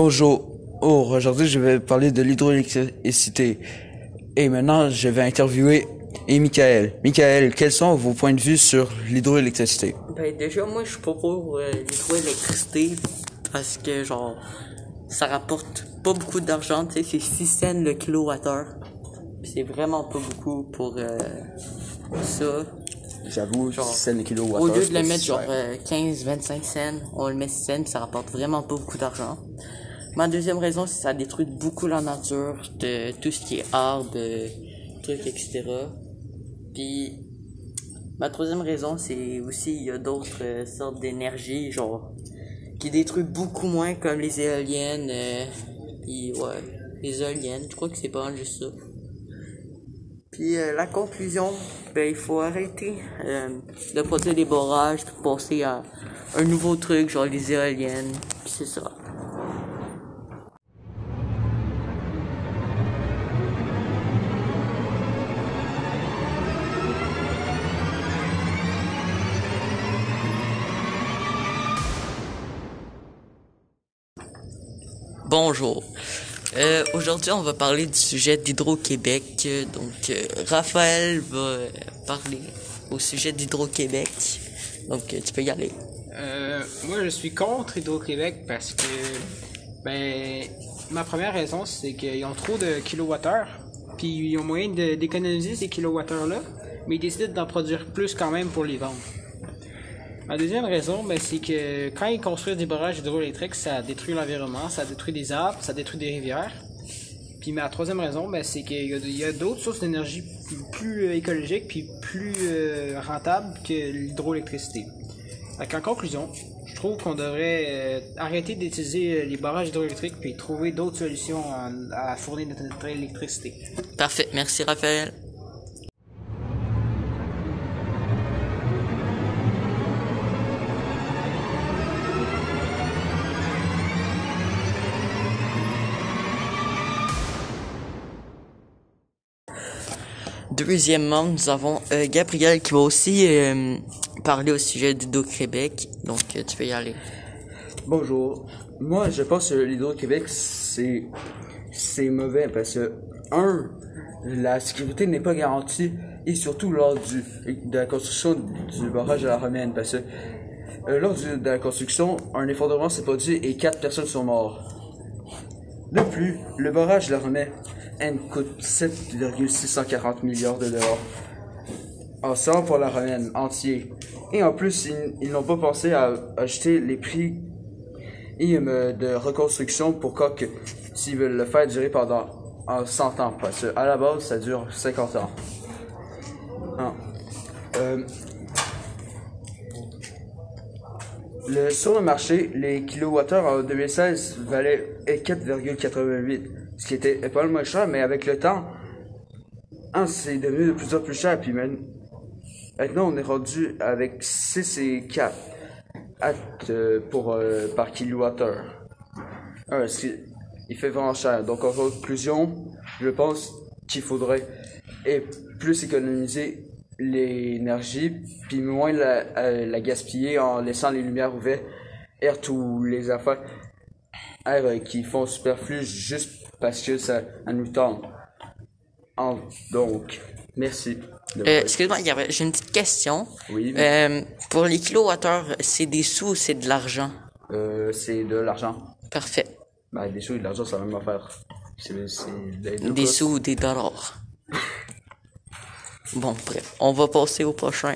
Oh, aujourd'hui, je vais parler de l'hydroélectricité. Et maintenant, je vais interviewer et Michael. Michael, quels sont vos points de vue sur l'hydroélectricité? Ben déjà, moi, je suis pas pour euh, l'hydroélectricité parce que, genre, ça rapporte pas beaucoup d'argent, tu sais, c'est 6 cents le kilowattheure. Puis c'est vraiment pas beaucoup pour euh, ça. J'avoue, Genre, c'est le kilowattheure. Au lieu de le mettre genre cher. euh, 15, 25 cents, on le met 6 cents, ça rapporte vraiment pas beaucoup d'argent. Ma deuxième raison, c'est que ça détruit beaucoup la nature, de tout ce qui est arbres, euh, trucs, etc. Puis, ma troisième raison, c'est aussi, il y a d'autres euh, sortes d'énergie, genre, qui détruisent beaucoup moins, comme les éoliennes, euh, puis ouais, les éoliennes, je crois que c'est pas juste ça. Puis euh, la conclusion, ben il faut arrêter de produire des barrages puis passer à un nouveau truc genre les éoliennes. Puis c'est ça. Bonjour. Euh, Aujourd'hui, on va parler du sujet d'Hydro-Québec. Donc, euh, Raphaël va parler au sujet d'Hydro-Québec. Donc, euh, tu peux y aller. Moi, je suis contre Hydro-Québec parce que, ben, ma première raison, c'est qu'ils ont trop de kilowattheures, puis ils ont moyen d'économiser ces kilowattheures-là, mais ils décident d'en produire plus quand même pour les vendre. Ma deuxième raison, ben, c'est que quand ils construisent des barrages hydroélectriques, ça détruit l'environnement, ça détruit des arbres, ça détruit des rivières. Puis ma troisième raison, ben, c'est qu'il y a, d'autres sources d'énergie plus, euh, écologiques puis plus euh, rentables que l'hydroélectricité. En conclusion, je trouve qu'on devrait euh, arrêter d'utiliser les barrages hydroélectriques puis trouver d'autres solutions à, à fournir notre électricité. Parfait. Merci, Raphaël. Deuxièmement, nous avons euh, Gabriel qui va aussi euh, parler au sujet d'Hydro-Québec. Donc, euh, tu peux y aller. Bonjour. Moi, je pense que l'Hydro-Québec, c'est, c'est mauvais parce que, un, la sécurité n'est pas garantie et surtout lors de la construction du barrage de la Romaine parce que, lors de la construction, un effondrement s'est produit et quatre personnes sont mortes. De plus, le barrage la Romaine coûte 7,640 milliards de dollars. Ensemble pour la Romaine entier. Et en plus, ils, n'ont pas pensé à acheter les prix de reconstruction pour quoi que s'ils veulent le faire durer pendant en 100 ans parce que à la base ça dure 50 ans. Ah. Euh, sur le marché, les kilowattheures en 2016 valaient 4,88, ce qui était pas le moins cher, mais avec le temps, hein, c'est devenu de plus en plus cher. Puis maintenant, on est rendu avec 6 et 4 at, euh, pour, euh, par kilowattheure. Qui- il fait vraiment cher. Donc en conclusion, je pense qu'il faudrait et plus économiser l'énergie, puis moins la, euh, la gaspiller en laissant les lumières ouvertes ou les affaires euh, qui font superflu juste parce que ça, ça nous tente. En- donc, merci. Euh, Excuse-moi, j'ai une petite question. Oui. Euh, pour les kilowattheures, c'est des sous ou c'est de l'argent? Euh, c'est de l'argent. Parfait. Ben, des sous et de l'argent, c'est la même affaire. C'est des Des sous ou des dollars. Bon, bref, on va passer au prochain.